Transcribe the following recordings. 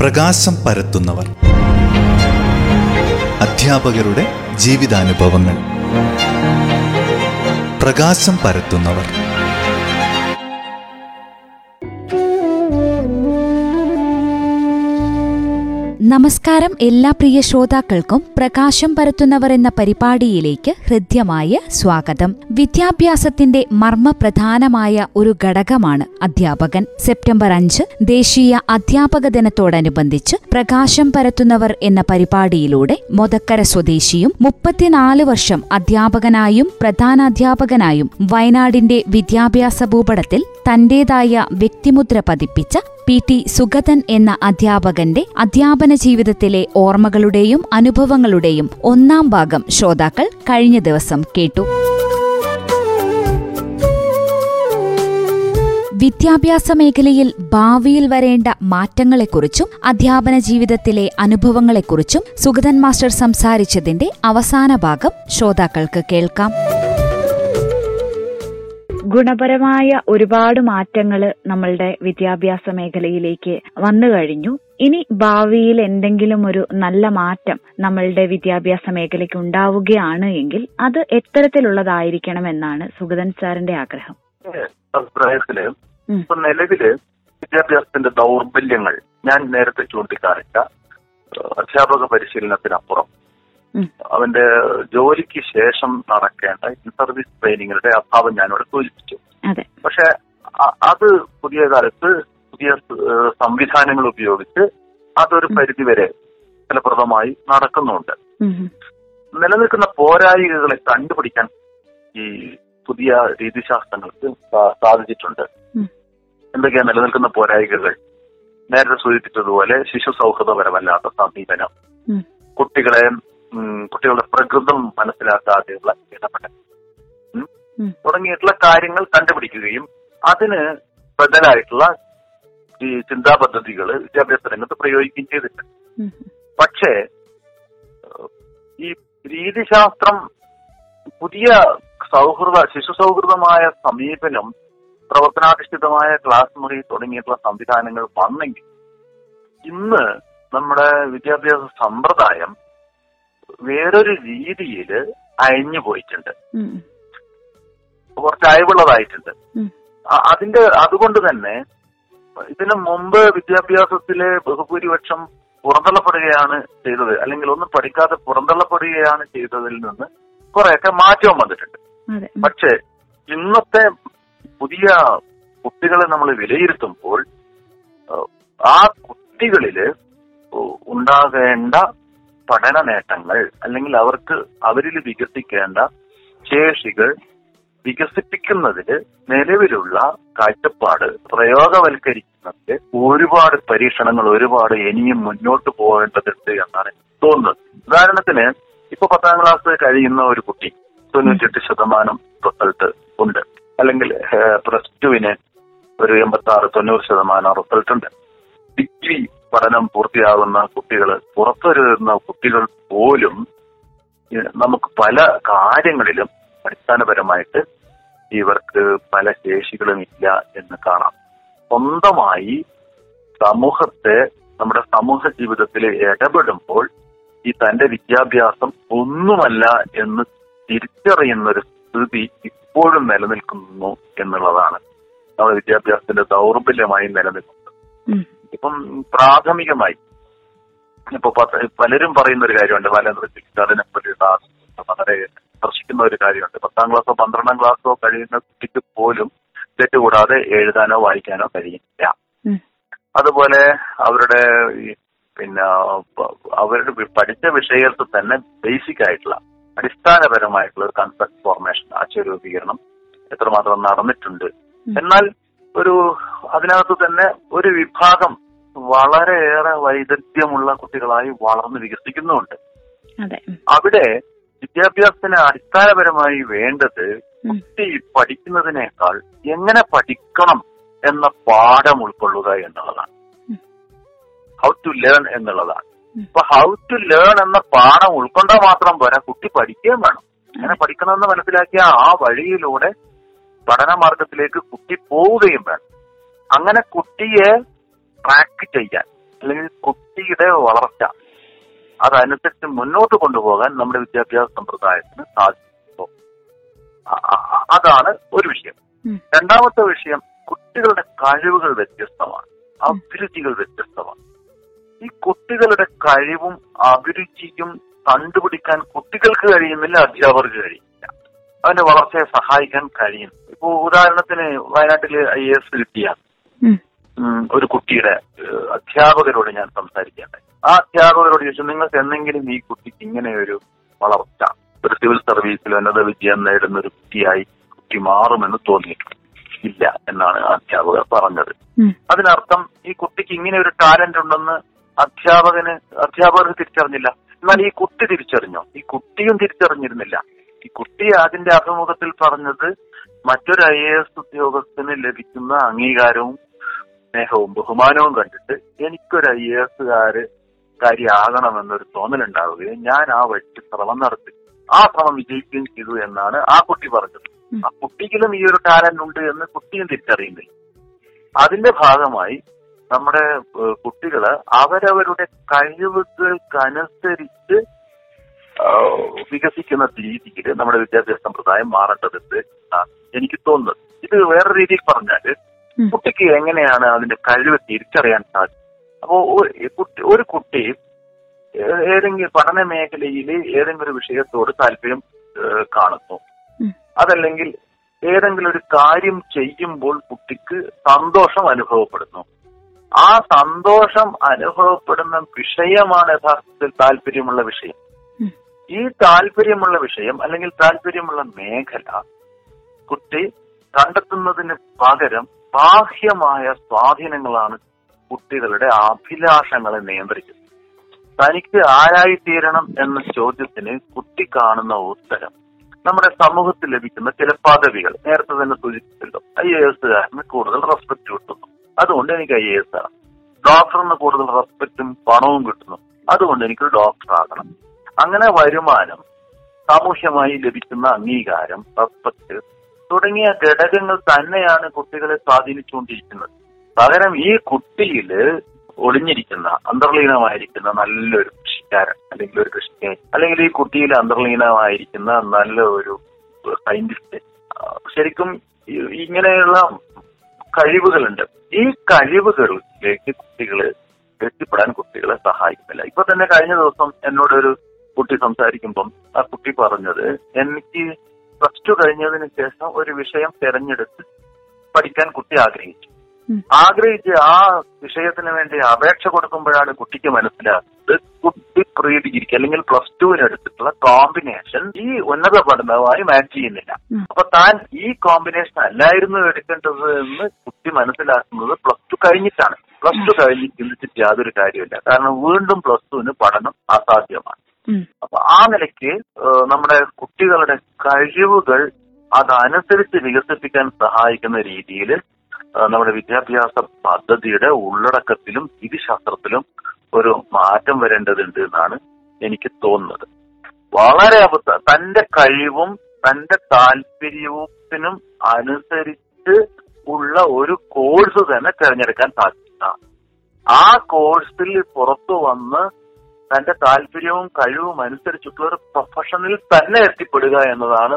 പ്രകാശം പരത്തുന്നവർ. അധ്യാപകരുടെ ജീവിതാനുഭവങ്ങൾ. പ്രകാശം പരത്തുന്നവർ. നമസ്കാരം എല്ലാ പ്രിയ ശ്രോതാക്കൾക്കും പ്രകാശം പരത്തുന്നവർ എന്ന പരിപാടിയിലേക്ക് ഹൃദ്യമായ സ്വാഗതം. വിദ്യാഭ്യാസത്തിന്റെ മർമ്മപ്രധാനമായ ഒരു ഘടകമാണ് അധ്യാപകൻ. സെപ്റ്റംബർ അഞ്ച് ദേശീയ അധ്യാപക ദിനത്തോടനുബന്ധിച്ച് പ്രകാശം പരത്തുന്നവർ എന്ന പരിപാടിയിലൂടെ മൊതക്കര സ്വദേശിയും മുപ്പത്തിനാല് വർഷം അധ്യാപകനായും പ്രധാനാധ്യാപകനായും വയനാടിന്റെ വിദ്യാഭ്യാസ ഭൂപടത്തിൽ തന്റേതായ വ്യക്തിമുദ്ര പതിപ്പിച്ച പി ടി സുഗതൻ എന്ന അധ്യാപകന്റെ അധ്യാപന ജീവിതത്തിലെ ഓർമ്മകളുടെയും അനുഭവങ്ങളുടെയും ഒന്നാം ഭാഗം ശ്രോതാക്കൾ കഴിഞ്ഞ ദിവസം കേട്ടു. വിദ്യാഭ്യാസ മേഖലയിൽ ഭാവിയിൽ വരേണ്ട മാറ്റങ്ങളെക്കുറിച്ചും അധ്യാപന ജീവിതത്തിലെ അനുഭവങ്ങളെക്കുറിച്ചും സുഗതൻ മാസ്റ്റർ സംസാരിച്ചതിന്റെ അവസാന ഭാഗം ശ്രോതാക്കൾക്ക് കേൾക്കാം. ഗുണപരമായ ഒരുപാട് മാറ്റങ്ങൾ നമ്മളുടെ വിദ്യാഭ്യാസ മേഖലയിലേക്ക് വന്നു കഴിഞ്ഞു ഇനി ഭാവിയിൽ എന്തെങ്കിലും ഒരു നല്ല മാറ്റം നമ്മളുടെ വിദ്യാഭ്യാസ മേഖലയ്ക്ക് ഉണ്ടാവുകയാണ് എങ്കിൽ അത് എത്തരത്തിലുള്ളതായിരിക്കണം എന്നാണ് സുഗതൻ സാറിന്റെ ആഗ്രഹം അഭിപ്രായത്തിൽ. ഇപ്പൊ നിലവിൽ വിദ്യാഭ്യാസത്തിന്റെ ദൗർബല്യങ്ങൾ ഞാൻ നേരത്തെ ചൂണ്ടിക്കാണിച്ച അധ്യാപക പരിശീലനത്തിനപ്പുറം. അവന്റെ ജോലിക്ക് ശേഷം നടക്കേണ്ട ഇൻ സർവീസ് ട്രെയിനിങ്ങിന്റെ അഭാവം ഞാനിവിടെ സൂചിപ്പിച്ചു. പക്ഷെ അത് പുതിയ കാലത്ത് പുതിയ സംവിധാനങ്ങൾ ഉപയോഗിച്ച് അതൊരു പരിധിവരെ ഫലപ്രദമായി നടക്കുന്നുണ്ട്. നിലനിൽക്കുന്ന പോരായികകളെ കണ്ടുപിടിക്കാൻ ഈ പുതിയ രീതിശാസ്ത്രങ്ങൾക്ക് സാധിച്ചിട്ടുണ്ട്. എന്തൊക്കെയാ നിലനിൽക്കുന്ന പോരായികകൾ നേരത്തെ സൂചിപ്പിച്ചതുപോലെ ശിശു സൗഹൃദപരമല്ലാത്ത സമീപനം കുട്ടികളെ കുട്ടികളുടെ പ്രകൃതം മനസ്സിലാക്കാതെയുള്ള ഇടപെടൽ. തുടങ്ങിയിട്ടുള്ള കാര്യങ്ങൾ കണ്ടുപിടിക്കുകയും അതിന് ബദലായിട്ടുള്ള ഈ ചിന്താ പദ്ധതികൾ വിദ്യാഭ്യാസ രംഗത്ത് പ്രയോഗിക്കുകയും ചെയ്തിട്ടുണ്ട്. പക്ഷേ ഈ രീതിശാസ്ത്രം പുതിയ സൗഹൃദ ശിശു സൗഹൃദമായ സമീപനം പ്രവർത്തനാധിഷ്ഠിതമായ ക്ലാസ് മുറി തുടങ്ങിയിട്ടുള്ള സംവിധാനങ്ങൾ വന്നെങ്കിൽ ഇന്ന് നമ്മുടെ വിദ്യാഭ്യാസ സമ്പ്രദായം വേറൊരു രീതിയിൽ അയഞ്ഞു പോയിട്ടുണ്ട്. കുറച്ച് അയവുള്ളതായിട്ടുണ്ട്. അതിന്റെ അതുകൊണ്ട് തന്നെ ഇതിനു മുമ്പ് വിദ്യാഭ്യാസത്തിലെ ബഹുഭൂരിപക്ഷം പുറന്തള്ളപ്പെടുകയാണ് ചെയ്തത്. അല്ലെങ്കിൽ ഒന്നും പഠിക്കാതെ പുറന്തള്ളപ്പെടുകയാണ് ചെയ്തതിൽ നിന്ന് കുറെയൊക്കെ മാറ്റവും വന്നിട്ടുണ്ട്. പക്ഷെ ഇന്നത്തെ പുതിയ കുട്ടികളെ നമ്മൾ വിലയിരുത്തുമ്പോൾ ആ കുട്ടികളിൽ ഉണ്ടാകേണ്ട പഠന നേട്ടങ്ങൾ അല്ലെങ്കിൽ അവർക്ക് അവരിൽ വികസിക്കേണ്ട ശേഷികൾ വികസിപ്പിക്കുന്നതിൽ നിലവിലുള്ള കാഴ്ചപ്പാട് പ്രയോഗവൽക്കരിക്കുന്നതിൽ ഒരുപാട് പരീക്ഷണങ്ങൾ ഒരുപാട് ഇനിയും മുന്നോട്ട് പോകേണ്ടതുണ്ട് എന്നാണ് തോന്നുന്നത്. ഉദാഹരണത്തിന് ഇപ്പൊ പത്താം ക്ലാസ് കഴിയുന്ന ഒരു കുട്ടി തൊണ്ണൂറ്റെട്ട് ശതമാനം റിസൾട്ട് ഉണ്ട്. അല്ലെങ്കിൽ പ്ലസ് ടുവിന് ഒരു എൺപത്തി ആറ് തൊണ്ണൂറ് ശതമാനം റിസൾട്ട് ഉണ്ട്. ഡിഗ്രി പഠനം പൂർത്തിയാകുന്ന കുട്ടികൾ പുറത്തുവരുന്ന കുട്ടികൾ പോലും നമുക്ക് പല കാര്യങ്ങളിലും അടിസ്ഥാനപരമായിട്ട് ഇവർക്ക് പല ശേഷികളും ഇല്ല എന്ന് കാണാം. സ്വന്തമായി സമൂഹത്തെ നമ്മുടെ സമൂഹ ജീവിതത്തിൽ ഇടപെടുമ്പോൾ ഈ തന്റെ വിദ്യാഭ്യാസം ഒന്നുമല്ല എന്ന് തിരിച്ചറിയുന്ന ഒരു സ്ഥിതി ഇപ്പോഴും നിലനിൽക്കുന്നു എന്നുള്ളതാണ്. നമ്മുടെ വിദ്യാഭ്യാസത്തിന്റെ ദൗർബല്യമായി നിലനിൽക്കുന്നത്. ഇപ്പം പ്രാഥമികമായി ഇപ്പൊ പലരും പറയുന്ന ഒരു കാര്യമുണ്ട് ബാലേന്ദ്ര അതിനെ പറ്റി വളരെ സ്പർശിക്കുന്ന ഒരു കാര്യമുണ്ട്. പത്താം ക്ലാസ്സോ പന്ത്രണ്ടാം ക്ലാസ്സോ കഴിയുന്ന കുട്ടിക്ക് പോലും തെറ്റുകൂടാതെ എഴുതാനോ വായിക്കാനോ കഴിയില്ല. അതുപോലെ അവരുടെ പിന്നെ അവരുടെ പഠിച്ച വിഷയത്തിൽ തന്നെ ബേസിക് ആയിട്ടുള്ള അടിസ്ഥാനപരമായിട്ടുള്ള ഒരു കൺസെപ്റ്റ് ഫോർമേഷൻ ആശയരൂപീകരണം എത്രമാത്രം നടന്നിട്ടുണ്ട്. എന്നാൽ ഒരു അതിനകത്ത് തന്നെ ഒരു വിഭാഗം വളരെയേറെ വൈദഗ്ധ്യമുള്ള കുട്ടികളായി വളർന്ന് വികസിക്കുന്നുണ്ട് അവിടെ വിദ്യാഭ്യാസത്തിന് അടിസ്ഥാനപരമായി വേണ്ടത് കുട്ടി പഠിക്കുന്നതിനേക്കാൾ എങ്ങനെ പഠിക്കണം എന്ന പാഠം ഉൾക്കൊള്ളുക എന്നുള്ളതാണ്. ഹൗ ടു ലേൺ എന്നുള്ളതാണ്. ഇപ്പൊ അപ്പൊ ഹൗ ടു ലേൺ എന്ന പാഠം ഉൾക്കൊണ്ടാൽ മാത്രം പോരാ കുട്ടി പഠിക്കുകയും വേണം. അങ്ങനെ പഠിക്കണമെന്ന് മനസ്സിലാക്കിയ ആ വഴിയിലൂടെ പഠനമാർഗത്തിലേക്ക് കുട്ടി പോവുകയും വേണം. അങ്ങനെ കുട്ടിയെ ട്രാക്ക് ചെയ്യാൻ അല്ലെങ്കിൽ കുട്ടിയുടെ വളർച്ച അതനുസരിച്ച് മുന്നോട്ട് കൊണ്ടുപോകാൻ നമ്മുടെ വിദ്യാഭ്യാസ സമ്പ്രദായത്തിന് അ- അതാണ് ഒരു വിഷയം. രണ്ടാമത്തെ വിഷയം കുട്ടികളുടെ കഴിവുകൾ വ്യത്യസ്തമാണ് അഭിരുചികൾ വ്യത്യസ്തമാണ്. ഈ കുട്ടികളുടെ കഴിവും അഭിരുചിയും കണ്ടുപിടിക്കാൻ കുട്ടികൾക്ക് കഴിയുന്നില്ല അധ്യാപകർക്ക് കഴിയുന്നില്ല അവന്റെ വളർച്ചയെ സഹായിക്കാൻ കഴിയും. ഇപ്പോ ഉദാഹരണത്തിന് വയനാട്ടിൽ ഐ എസ് കിട്ടിയ ഒരു കുട്ടിയുടെ അധ്യാപകരോട് ഞാൻ സംസാരിക്കുകയുണ്ടായി ആ അധ്യാപകരോട് ചോദിച്ചു നിങ്ങൾക്ക് എന്തെങ്കിലും ഈ കുട്ടിക്ക് ഇങ്ങനെ ഒരു വളർച്ച ഒരു സിവിൽ സർവീസിൽ ഉന്നത വിജയം നേടുന്ന ഒരു കുട്ടിയായി കുട്ടി മാറുമെന്ന് തോന്നിയിട്ടുണ്ട്? ഇല്ല എന്നാണ് അധ്യാപകർ പറഞ്ഞത്. അതിനർത്ഥം ഈ കുട്ടിക്ക് ഇങ്ങനെ ഒരു ടാലന്റ് ഉണ്ടെന്ന് അധ്യാപകന് അധ്യാപകർ തിരിച്ചറിഞ്ഞില്ല. എന്നാൽ ഈ കുട്ടി തിരിച്ചറിഞ്ഞോ? ഈ കുട്ടിയും തിരിച്ചറിഞ്ഞിരുന്നില്ല. ഈ കുട്ടി അതിന്റെ അഭിമുഖത്തിൽ പറഞ്ഞത് മറ്റൊരു ഐ എ എസ് ഉദ്യോഗസ്ഥന് ലഭിക്കുന്ന അംഗീകാരവും സ്നേഹവും ബഹുമാനവും കണ്ടിട്ട് എനിക്കൊരു ഐ എ എസുകാര് കാര്യമാകണമെന്നൊരു തോന്നലുണ്ടാവുകയും ഞാൻ ആ വഴിക്ക് ശ്രമം നടത്തി. ആ ശ്രമം വിജയിക്കുകയും ചെയ്തു എന്നാണ് ആ കുട്ടി പറഞ്ഞത്. ആ കുട്ടിക്കിലും ഈ ഒരു ടാലന്റ് ഉണ്ട് എന്ന് കുട്ടിയും തിരിച്ചറിയുന്നില്ല. അതിന്റെ ഭാഗമായി നമ്മുടെ കുട്ടികൾ അവരവരുടെ കഴിവുകൾക്കനുസരിച്ച് വികസിക്കുന്ന രീതിയിൽ നമ്മുടെ വിദ്യാഭ്യാസ സമ്പ്രദായം മാറേണ്ടതുണ്ട് എനിക്ക് തോന്നുന്നത്. ഇത് വേറെ രീതിയിൽ പറഞ്ഞാൽ. കുട്ടിക്ക് എങ്ങനെയാണ് അതിന്റെ കഴിവ് തിരിച്ചറിയാൻ സാധിക്കും അപ്പോ ഒരു കുട്ടി ഏതെങ്കിലും പഠന മേഖലയിൽ ഏതെങ്കിലും ഒരു വിഷയത്തോട് താല്പര്യം കാണുന്നു. അതല്ലെങ്കിൽ ഏതെങ്കിലും ഒരു കാര്യം ചെയ്യുമ്പോൾ കുട്ടിക്ക് സന്തോഷം അനുഭവപ്പെടുന്നു. ആ സന്തോഷം അനുഭവപ്പെടുന്ന വിഷയമാണ് യഥാർത്ഥത്തിൽ താല്പര്യമുള്ള വിഷയം. ഈ താല്പര്യമുള്ള വിഷയം അല്ലെങ്കിൽ താല്പര്യമുള്ള മേഖല കുട്ടി കണ്ടെത്തുന്നതിന് പകരം ബാഹ്യമായ സ്വാധീനങ്ങളാണ് കുട്ടികളുടെ അഭിലാഷങ്ങളെ നിയന്ത്രിക്കുന്നത്. തനിക്ക് ആരായിത്തീരണം എന്ന ചോദ്യത്തിന് കുട്ടി കാണുന്ന ഉത്തരം. നമ്മുടെ സമൂഹത്തിൽ ലഭിക്കുന്ന ചില പദവികൾ. നേരത്തെ തന്നെ സൂചിപ്പിച്ചല്ലോ ഐ എ എസുകാരന് കൂടുതൽ റെസ്പെക്ട് കിട്ടുന്നു. അതുകൊണ്ട് എനിക്ക് ഐ എ എസ് ആണ്. ഡോക്ടറിന് കൂടുതൽ റെസ്പെക്റ്റും പണവും കിട്ടുന്നു. അതുകൊണ്ട് എനിക്ക് ഡോക്ടർ ആകണം. അങ്ങനെ വരുമാനം സാമൂഹ്യമായി ലഭിക്കുന്ന അംഗീകാരം റെസ്പെക്ട് തുടങ്ങിയ ഘടകങ്ങൾ തന്നെയാണ് കുട്ടികളെ സ്വാധീനിച്ചുകൊണ്ടിരിക്കുന്നത്. പകരം ഈ കുട്ടിയിൽ ഒളിഞ്ഞിരിക്കുന്ന അന്തർലീനമായിരിക്കുന്ന നല്ലൊരു കൃഷിക്കാരൻ അല്ലെങ്കിൽ ഒരു കൃഷിക്കാരൻ അല്ലെങ്കിൽ ഈ കുട്ടിയിൽ അന്തർലീനമായിരിക്കുന്ന നല്ല ഒരു സയന്റിസ്റ്റ് ശരിക്കും ഇങ്ങനെയുള്ള കഴിവുകളുണ്ട്. ഈ കഴിവുകളിലേക്ക് കുട്ടികൾ എത്തിപ്പെടാൻ കുട്ടികളെ സഹായിക്കുന്നില്ല ഇപ്പൊ തന്നെ കഴിഞ്ഞ ദിവസം എന്നോടൊരു കുട്ടി സംസാരിക്കുമ്പം ആ കുട്ടി പറഞ്ഞത് എനിക്ക് പ്ലസ് ടു കഴിഞ്ഞതിന് ശേഷം ഒരു വിഷയം തിരഞ്ഞെടുത്ത് പഠിക്കാൻ കുട്ടി ആഗ്രഹിച്ചു. ആഗ്രഹിച്ച് ആ വിഷയത്തിന് വേണ്ടി അപേക്ഷ കൊടുക്കുമ്പോഴാണ് കുട്ടിക്ക് മനസ്സിലാകുന്നത് കുട്ടി പ്രീ ഡിഗ്രിക്ക് അല്ലെങ്കിൽ പ്ലസ് ടുവിന് എടുത്തിട്ടുള്ള കോമ്പിനേഷൻ ഈ ഉന്നത പഠനവുമായി മാച്ച് ചെയ്യുന്നില്ല. അപ്പൊ താൻ ഈ കോമ്പിനേഷൻ അല്ലായിരുന്നു എടുക്കേണ്ടത് എന്ന് കുട്ടി മനസ്സിലാക്കുന്നത് പ്ലസ് ടു കഴിഞ്ഞിട്ടാണ്. പ്ലസ് ടു കഴിഞ്ഞ് ചിന്തിച്ചിട്ട് യാതൊരു കാര്യമില്ല കാരണം വീണ്ടും പ്ലസ് ടുവിന് പഠനം അസാധ്യമാണ്. അപ്പൊ ആ നിലയ്ക്ക് നമ്മുടെ കുട്ടികളുടെ കഴിവുകൾ അതനുസരിച്ച് വികസിപ്പിക്കാൻ സഹായിക്കുന്ന രീതിയിൽ നമ്മുടെ വിദ്യാഭ്യാസ പദ്ധതിയുടെ ഉള്ളടക്കത്തിലും രീതിശാസ്ത്രത്തിലും ഒരു മാറ്റം വരേണ്ടതുണ്ട് എന്നാണ് എനിക്ക് തോന്നുന്നത്. വളരെ അബദ്ധ തന്റെ കഴിവും തന്റെ താല്പര്യത്തിനും അനുസരിച്ച് ഉള്ള ഒരു കോഴ്സ് തന്നെ തിരഞ്ഞെടുക്കാൻ സാധിക്കുന്ന ആ കോഴ്സിൽ പുറത്തു വന്ന് തന്റെ താല്പര്യവും കഴിവും അനുസരിച്ചിട്ടുള്ള ഒരു പ്രൊഫഷനിൽ തന്നെ എത്തിപ്പെടുക എന്നതാണ്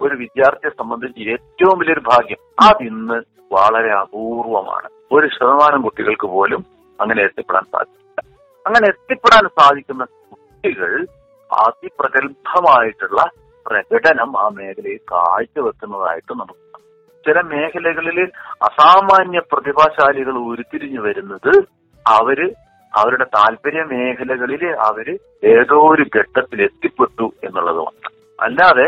ഒരു വിദ്യാർത്ഥിയെ സംബന്ധിച്ച് ഏറ്റവും വലിയൊരു ഭാഗ്യം. അതിന്ന് വളരെ അപൂർവമാണ്. ഒരു ശതമാനം കുട്ടികൾക്ക് പോലും അങ്ങനെ എത്തിപ്പെടാൻ സാധിക്കില്ല. അങ്ങനെ എത്തിപ്പെടാൻ സാധിക്കുന്ന കുട്ടികൾ അതിപ്രഗത്ഭമായിട്ടുള്ള പ്രകടനം ആ മേഖലയിൽ കാഴ്ചവെക്കുന്നതായിട്ട് നമുക്ക് ചില മേഖലകളിൽ അസാമാന്യ പ്രതിഭാശാലികൾ ഉരുത്തിരിഞ്ഞു വരുന്നത് അവർ അവരുടെ താല്പര്യ മേഖലകളിൽ അവർ ഏതോ ഒരു ഘട്ടത്തിൽ എത്തിപ്പെട്ടു എന്നുള്ളതുമാണ്. അല്ലാതെ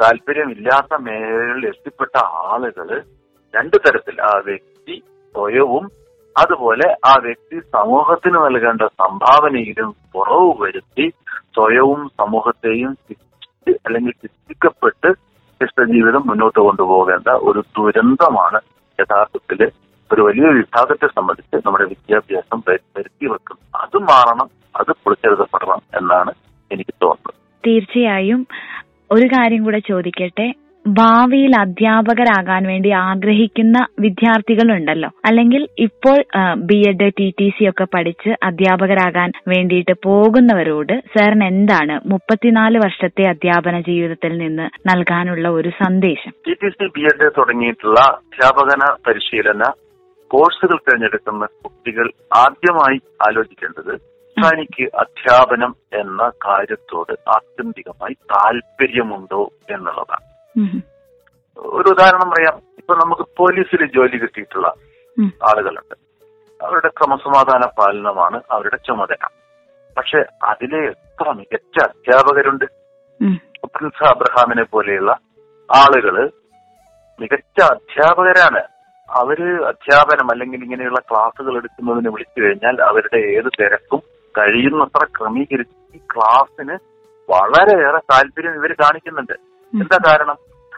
താല്പര്യമില്ലാത്ത മേഖലകളിൽ എത്തിപ്പെട്ട ആളുകൾ രണ്ടു തരത്തിൽ ആ വ്യക്തി സ്വയവും അതുപോലെ ആ വ്യക്തി സമൂഹത്തിന് നൽകേണ്ട സംഭാവനയിലും കുറവ് വരുത്തി സ്വയവും സമൂഹത്തെയും അല്ലെങ്കിൽ ശിക്ഷിക്കപ്പെട്ട് ശിഷ്ടജീവിതം മുന്നോട്ട് കൊണ്ടുപോകേണ്ട ഒരു ദുരന്തമാണ് യഥാർത്ഥത്തിൽ ഒരു വലിയ വിഭാഗത്തെ സംബന്ധിച്ച് നമ്മുടെ വിദ്യാഭ്യാസം വരു- വരുത്തി വെക്കും. അത് മാറണം അത് പൊളിച്ചെഴുതപ്പെടണം എന്നാണ് എനിക്ക് തോന്നുന്നത്. തീർച്ചയായും ഒരു കാര്യം കൂടെ ചോദിക്കട്ടെ. ഭാവിയിൽ അധ്യാപകരാകാൻ വേണ്ടി ആഗ്രഹിക്കുന്ന വിദ്യാർത്ഥികളുണ്ടല്ലോ. അല്ലെങ്കിൽ ഇപ്പോൾ B Ed T T C ഒക്കെ പഠിച്ച് അധ്യാപകരാകാൻ വേണ്ടിയിട്ട് പോകുന്നവരോട് സാറിന് എന്താണ് മുപ്പത്തിനാല് വർഷത്തെ അധ്യാപന ജീവിതത്തിൽ നിന്ന് നൽകാനുള്ള ഒരു സന്ദേശം? T T C B Ed തുടങ്ങിയിട്ടുള്ള അധ്യാപകന പരിശീലന കോഴ്സുകൾ തിരഞ്ഞെടുക്കുന്ന കുട്ടികൾ ആദ്യമായി ആലോചിക്കേണ്ടത് തനിക്ക് അധ്യാപനം എന്ന കാര്യത്തോട് ആത്യന്തികമായി താല്പര്യമുണ്ടോ എന്നുള്ളതാണ്. ഒരു ഉദാഹരണം പറയാം. ഇപ്പൊ നമുക്ക് പോലീസിൽ ജോലി കിട്ടിയിട്ടുള്ള ആളുകളുണ്ട്. അവരുടെ ക്രമസമാധാന പാലനമാണ് അവരുടെ ചുമതല. പക്ഷെ അതിലെ എത്ര മികച്ച അധ്യാപകരുണ്ട്? പ്രിൻസ് അബ്രഹാമിനെ പോലെയുള്ള ആളുകൾ മികച്ച അധ്യാപകരാണ്. അവർ അധ്യാപനം അല്ലെങ്കിൽ ഇങ്ങനെയുള്ള ക്ലാസ്സുകൾ എടുക്കുന്നതിന് വിളിച്ചു കഴിഞ്ഞാൽ അവരുടെ ഏത് തിരക്കും കഴിയുന്നത്ര ക്രമീകരിച്ച് ഈ ക്ലാസ്സിന് വളരെയേറെ താല്പര്യം ഇവർ കാണിക്കുന്നുണ്ട്. എന്താ കാരണം?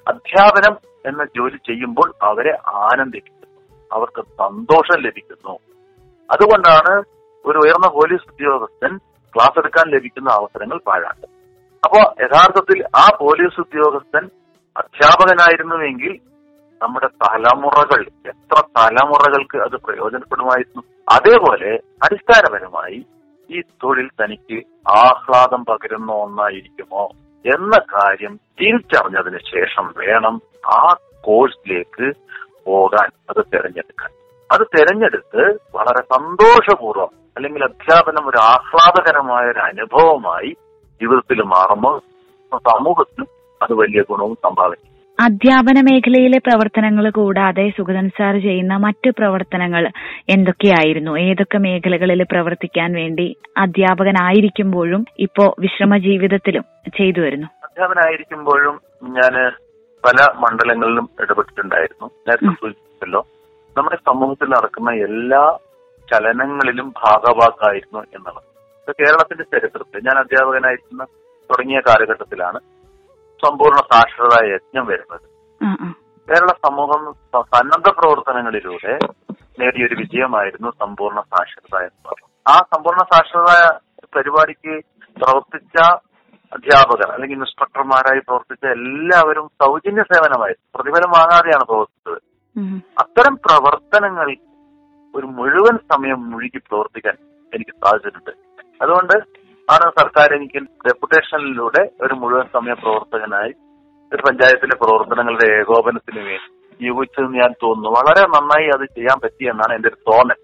അധ്യാപനം എന്ന ജോലി ചെയ്യുമ്പോൾ അവരെ ആനന്ദിക്കുന്നു. അവർക്ക് സന്തോഷം ലഭിക്കുന്നു. അതുകൊണ്ടാണ് ഒരു ഉയർന്ന പോലീസ് ഉദ്യോഗസ്ഥൻ ക്ലാസ് എടുക്കാൻ ലഭിക്കുന്ന അവസരങ്ങൾ പാഴാക്കുന്നത്. അപ്പോ യഥാർത്ഥത്തിൽ ആ പോലീസ് ഉദ്യോഗസ്ഥൻ അധ്യാപകനായിരുന്നുവെങ്കിൽ നമ്മുടെ തലമുറകൾ എത്ര തലമുറകൾക്ക് അത് പ്രയോജനപ്പെടുമായിരുന്നു അതേപോലെ അടിസ്ഥാനപരമായി ഈ തൊഴിൽ തനിക്ക് ആഹ്ലാദം പകരുന്ന ഒന്നായിരിക്കുമോ എന്ന കാര്യം തിരിച്ചറിഞ്ഞതിന് ശേഷം വേണം ആ കോഴ്സിലേക്ക് പോകാൻ അത് തിരഞ്ഞെടുക്കാൻ അത് തിരഞ്ഞെടുത്ത് വളരെ സന്തോഷപൂർവം അല്ലെങ്കിൽ അധ്യാപനം ഒരു ആഹ്ലാദകരമായ ഒരു അനുഭവമായി ജീവിതത്തിൽ മാറുമ്പോൾ സമൂഹത്തിന് അത് വലിയ ഗുണവും ചെയ്യും. അധ്യാപന മേഖലയിലെ പ്രവർത്തനങ്ങൾ കൂടാതെ സുഗതൻ സാർ ചെയ്യുന്ന മറ്റ് പ്രവർത്തനങ്ങൾ എന്തൊക്കെയായിരുന്നു? ഏതൊക്കെ മേഖലകളിൽ പ്രവർത്തിക്കാൻ വേണ്ടി അധ്യാപകനായിരിക്കുമ്പോഴും ഇപ്പോ വിശ്രമ ജീവിതത്തിലും ചെയ്തു വരുന്നു? അധ്യാപനായിരിക്കുമ്പോഴും ഞാൻ പല മണ്ഡലങ്ങളിലും ഇടപെട്ടിട്ടുണ്ടായിരുന്നു. നേരത്തെ സൂചിപ്പിച്ചല്ലോ. നമ്മുടെ സമൂഹത്തിൽ നടക്കുന്ന എല്ലാ ചലനങ്ങളിലും ഭാഗവാക്കായിരുന്നു എന്നുള്ളത്. കേരളത്തിന്റെ ചരിത്രത്തിൽ ഞാൻ അധ്യാപകനായിരുന്ന തുടങ്ങിയ കാലഘട്ടത്തിലാണ് സമ്പൂർണ സാക്ഷരതാ യജ്ഞം വരുന്നത്. കേരള സമൂഹം സന്നദ്ധ പ്രവർത്തനങ്ങളിലൂടെ നേടിയൊരു വിജയമായിരുന്നു സമ്പൂർണ സാക്ഷരത എന്ന് പറഞ്ഞു ആ സമ്പൂർണ സാക്ഷരത പരിപാടിക്ക് പ്രവർത്തിച്ച അധ്യാപകർ അല്ലെങ്കിൽ ഇൻസ്ട്രക്ടർമാരായി പ്രവർത്തിച്ച എല്ലാവരും സൗജന്യ സേവനമായിരുന്നു. പ്രതിഫലം വാങ്ങാതെയാണ് പ്രവർത്തിച്ചത്. അത്തരം പ്രവർത്തനങ്ങൾ ഒരു മുഴുവൻ സമയം മുഴുകി പ്രവർത്തിക്കാൻ എനിക്ക് സാധിച്ചിട്ടുണ്ട്. അതുകൊണ്ട് ആണ് സർക്കാർ എനിക്ക് ഡെപ്യൂട്ടേഷനിലൂടെ ഒരു മുഴുവൻ സമയ പ്രവർത്തകനായി ഒരു പഞ്ചായത്തിലെ പ്രവർത്തനങ്ങളുടെ ഏകോപനത്തിന് വേണ്ടി നിയോഗിച്ചതെന്ന് ഞാൻ തോന്നുന്നു. വളരെ നന്നായി അത് ചെയ്യാൻ പറ്റി എന്നാണ് എന്റെ ഒരു തോന്നൽ.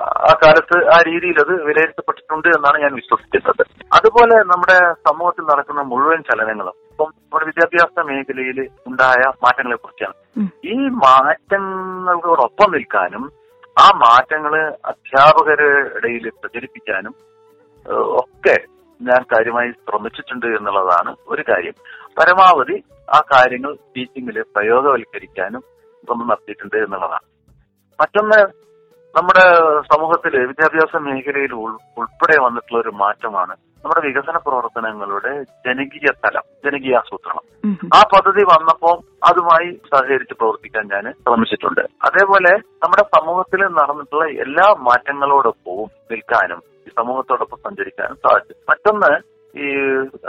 ആ- കാലത്ത് ആ രീതിയിൽ അത് വിലയിരുത്തപ്പെട്ടിട്ടുണ്ട് എന്നാണ് ഞാൻ വിശ്വസിക്കുന്നത്. അതുപോലെ നമ്മുടെ സമൂഹത്തിൽ നടക്കുന്ന മുഴുവൻ ചലനങ്ങളും ഇപ്പം നമ്മുടെ വിദ്യാഭ്യാസ മേഖലയിൽ ഉണ്ടായ മാറ്റങ്ങളെ കുറിച്ചാണ്. ഈ മാറ്റങ്ങളോടൊപ്പം നിൽക്കാനും ആ മാറ്റങ്ങൾ അധ്യാപകരുടെ ഇടയിൽ പ്രചരിപ്പിക്കാനും ഒക്കെ ഞാൻ കാര്യമായി ശ്രമിച്ചിട്ടുണ്ട് എന്നുള്ളതാണ് ഒരു കാര്യം. പരമാവധി ആ കാര്യങ്ങൾ ടീച്ചിങ്ങിൽ പ്രയോഗവൽക്കരിക്കാനും ശ്രമം നടത്തിയിട്ടുണ്ട് എന്നുള്ളതാണ്. മറ്റൊന്ന് നമ്മുടെ സമൂഹത്തിൽ വിദ്യാഭ്യാസ മേഖലയിൽ ഉൾ- ഉൾപ്പെടെ വന്നിട്ടുള്ള ഒരു മാറ്റമാണ് നമ്മുടെ വികസന പ്രവർത്തനങ്ങളുടെ ജനകീയ തലം ജനകീയ ആസൂത്രണം. ആ പദ്ധതി വന്നപ്പോൾ അതുമായി സഹകരിച്ച് പ്രവർത്തിക്കാൻ ഞാൻ ശ്രമിച്ചിട്ടുണ്ട്. അതേപോലെ നമ്മുടെ സമൂഹത്തിൽ നടന്നിട്ടുള്ള എല്ലാ മാറ്റങ്ങളോടൊപ്പവും നിൽക്കാനും സമൂഹത്തോടൊപ്പം സഞ്ചരിക്കാനും സാധിച്ചു. മറ്റൊന്ന് ഈ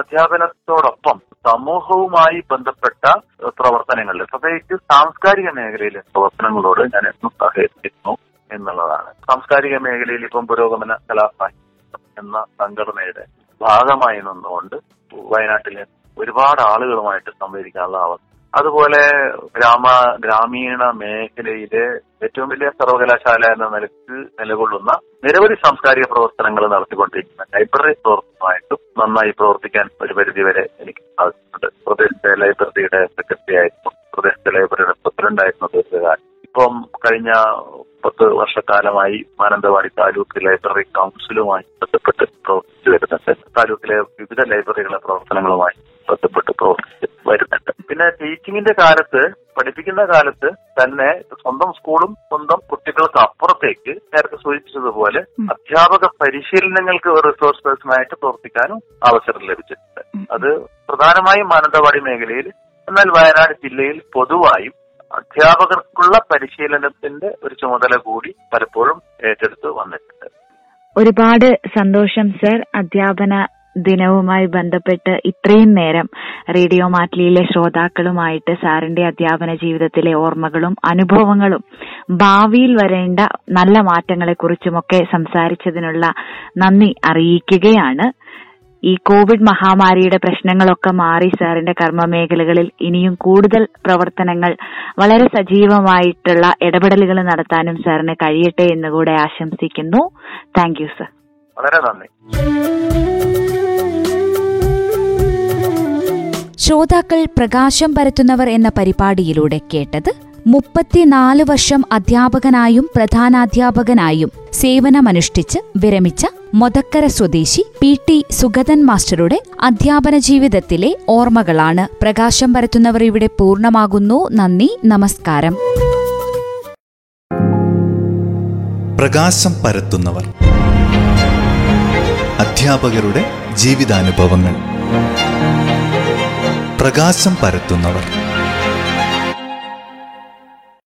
അധ്യാപനത്തോടൊപ്പം സമൂഹവുമായി ബന്ധപ്പെട്ട പ്രവർത്തനങ്ങളിൽ പ്രത്യേകിച്ച് സാംസ്കാരിക മേഖലയിലെ പ്രവർത്തനങ്ങളോട് ഞാൻ എന്നും സഹകരിക്കുന്നു എന്നുള്ളതാണ്. സാംസ്കാരിക മേഖലയിൽ ഇപ്പം പുരോഗമന കലാസാഹിത്യം എന്ന സംഘടനയുടെ ഭാഗമായി നിന്നുകൊണ്ട് വയനാട്ടിലെ ഒരുപാട് ആളുകളുമായിട്ട് സംവദിക്കാനുള്ള അവസ്ഥ അതുപോലെ ഗ്രാമ ഗ്രാമീണ മേഖലയിലെ ഏറ്റവും വലിയ സർവകലാശാല എന്ന നിലയ്ക്ക് നിലകൊള്ളുന്ന നിരവധി സാംസ്കാരിക പ്രവർത്തനങ്ങൾ നടത്തിക്കൊണ്ടിരിക്കുന്ന ലൈബ്രറി പ്രവർത്തനമായിട്ടും നന്നായി പ്രവർത്തിക്കാൻ ഒരു പരിധിവരെ എനിക്ക് സാധിച്ചിട്ടുണ്ട്. പ്രദേശത്തെ ലൈബ്രറിയുടെ സെക്രട്ടറി ആയിരുന്നു പ്രദേശത്തെ ലൈബ്രറിയുടെ പ്രസിഡന്റായിരുന്നു ദീർഘകാലം ഇപ്പം കഴിഞ്ഞ പത്ത് വർഷക്കാലമായി മാനന്തവാടി താലൂക്ക് ലൈബ്രറി കൗൺസിലുമായി ബന്ധപ്പെട്ട് പ്രവർത്തിച്ചു വരുന്നുണ്ട്. താലൂക്കിലെ വിവിധ ലൈബ്രറികളെ പ്രവർത്തനങ്ങളുമായി ബന്ധപ്പെട്ട് പ്രവർത്തിച്ച് വരുന്നുണ്ട്. പിന്നെ ടീച്ചിങ്ങിന്റെ കാലത്ത് പഠിപ്പിക്കുന്ന കാലത്ത് തന്നെ സ്വന്തം സ്കൂളും സ്വന്തം കുട്ടികൾക്ക് അപ്പുറത്തേക്ക് നേരത്തെ സൂചിപ്പിച്ചതുപോലെ അധ്യാപക പരിശീലനങ്ങൾക്ക് ഒരു റിസോഴ്സ് പേഴ്സണായിട്ട് പ്രവർത്തിക്കാനും അവസരം ലഭിച്ചിട്ടുണ്ട്. അത് പ്രധാനമായും മാനന്തവാടി മേഖലയിൽ എന്നാൽ വയനാട് ജില്ലയിൽ പൊതുവായും അധ്യാപകർക്കുള്ള പരിശീലനത്തിന്റെ ഒരു ചുമതല കൂടി പലപ്പോഴും ഏറ്റെടുത്ത് വന്നിട്ടുണ്ട്. ഒരുപാട് സന്തോഷം സർ. അധ്യാപന ദിനവുമായി ബന്ധപ്പെട്ട് ഇത്രയും നേരം റേഡിയോ മാറ്റ്ലിയിലെ ശ്രോതാക്കളുമായിട്ട് സാറിന്റെ അധ്യാപന ജീവിതത്തിലെ ഓർമ്മകളും അനുഭവങ്ങളും ഭാവിയിൽ വരേണ്ട നല്ല മാറ്റങ്ങളെക്കുറിച്ചുമൊക്കെ സംസാരിച്ചതിനുള്ള നന്ദി അറിയിക്കുകയാണ്. ഈ കോവിഡ് മഹാമാരിയുടെ പ്രശ്നങ്ങളൊക്കെ മാറി സാറിന്റെ കർമ്മമേഖലകളിൽ ഇനിയും കൂടുതൽ പ്രവർത്തനങ്ങൾ വളരെ സജീവമായിട്ടുള്ള ഇടപെടലുകൾ നടത്താനും സാറിന് കഴിയട്ടെ എന്ന് കൂടെ ആശംസിക്കുന്നു. Thank you sir. വളരെ നന്ദി. ശ്രോതാക്കൾ പ്രകാശം പരത്തുന്നവർ എന്ന പരിപാടിയിലൂടെ കേട്ടത് മുപ്പത്തിനാല് വർഷം അധ്യാപകനായും പ്രധാനാധ്യാപകനായും സേവനമനുഷ്ഠിച്ച് വിരമിച്ച മൊതക്കര സ്വദേശി പി ടി സുഗതൻ മാസ്റ്ററുടെ അധ്യാപന ജീവിതത്തിലെ ഓർമ്മകളാണ്. പ്രകാശം പരത്തുന്നവർ ഇവിടെ പൂർണമാകുന്നു. നന്ദി നമസ്കാരം. പ്രകാശം പരത്തുന്നവർ. അധ്യാപകരുടെ ജീവിതാനുഭവങ്ങൾ. പ്രകാശം പരത്തുന്നവർ.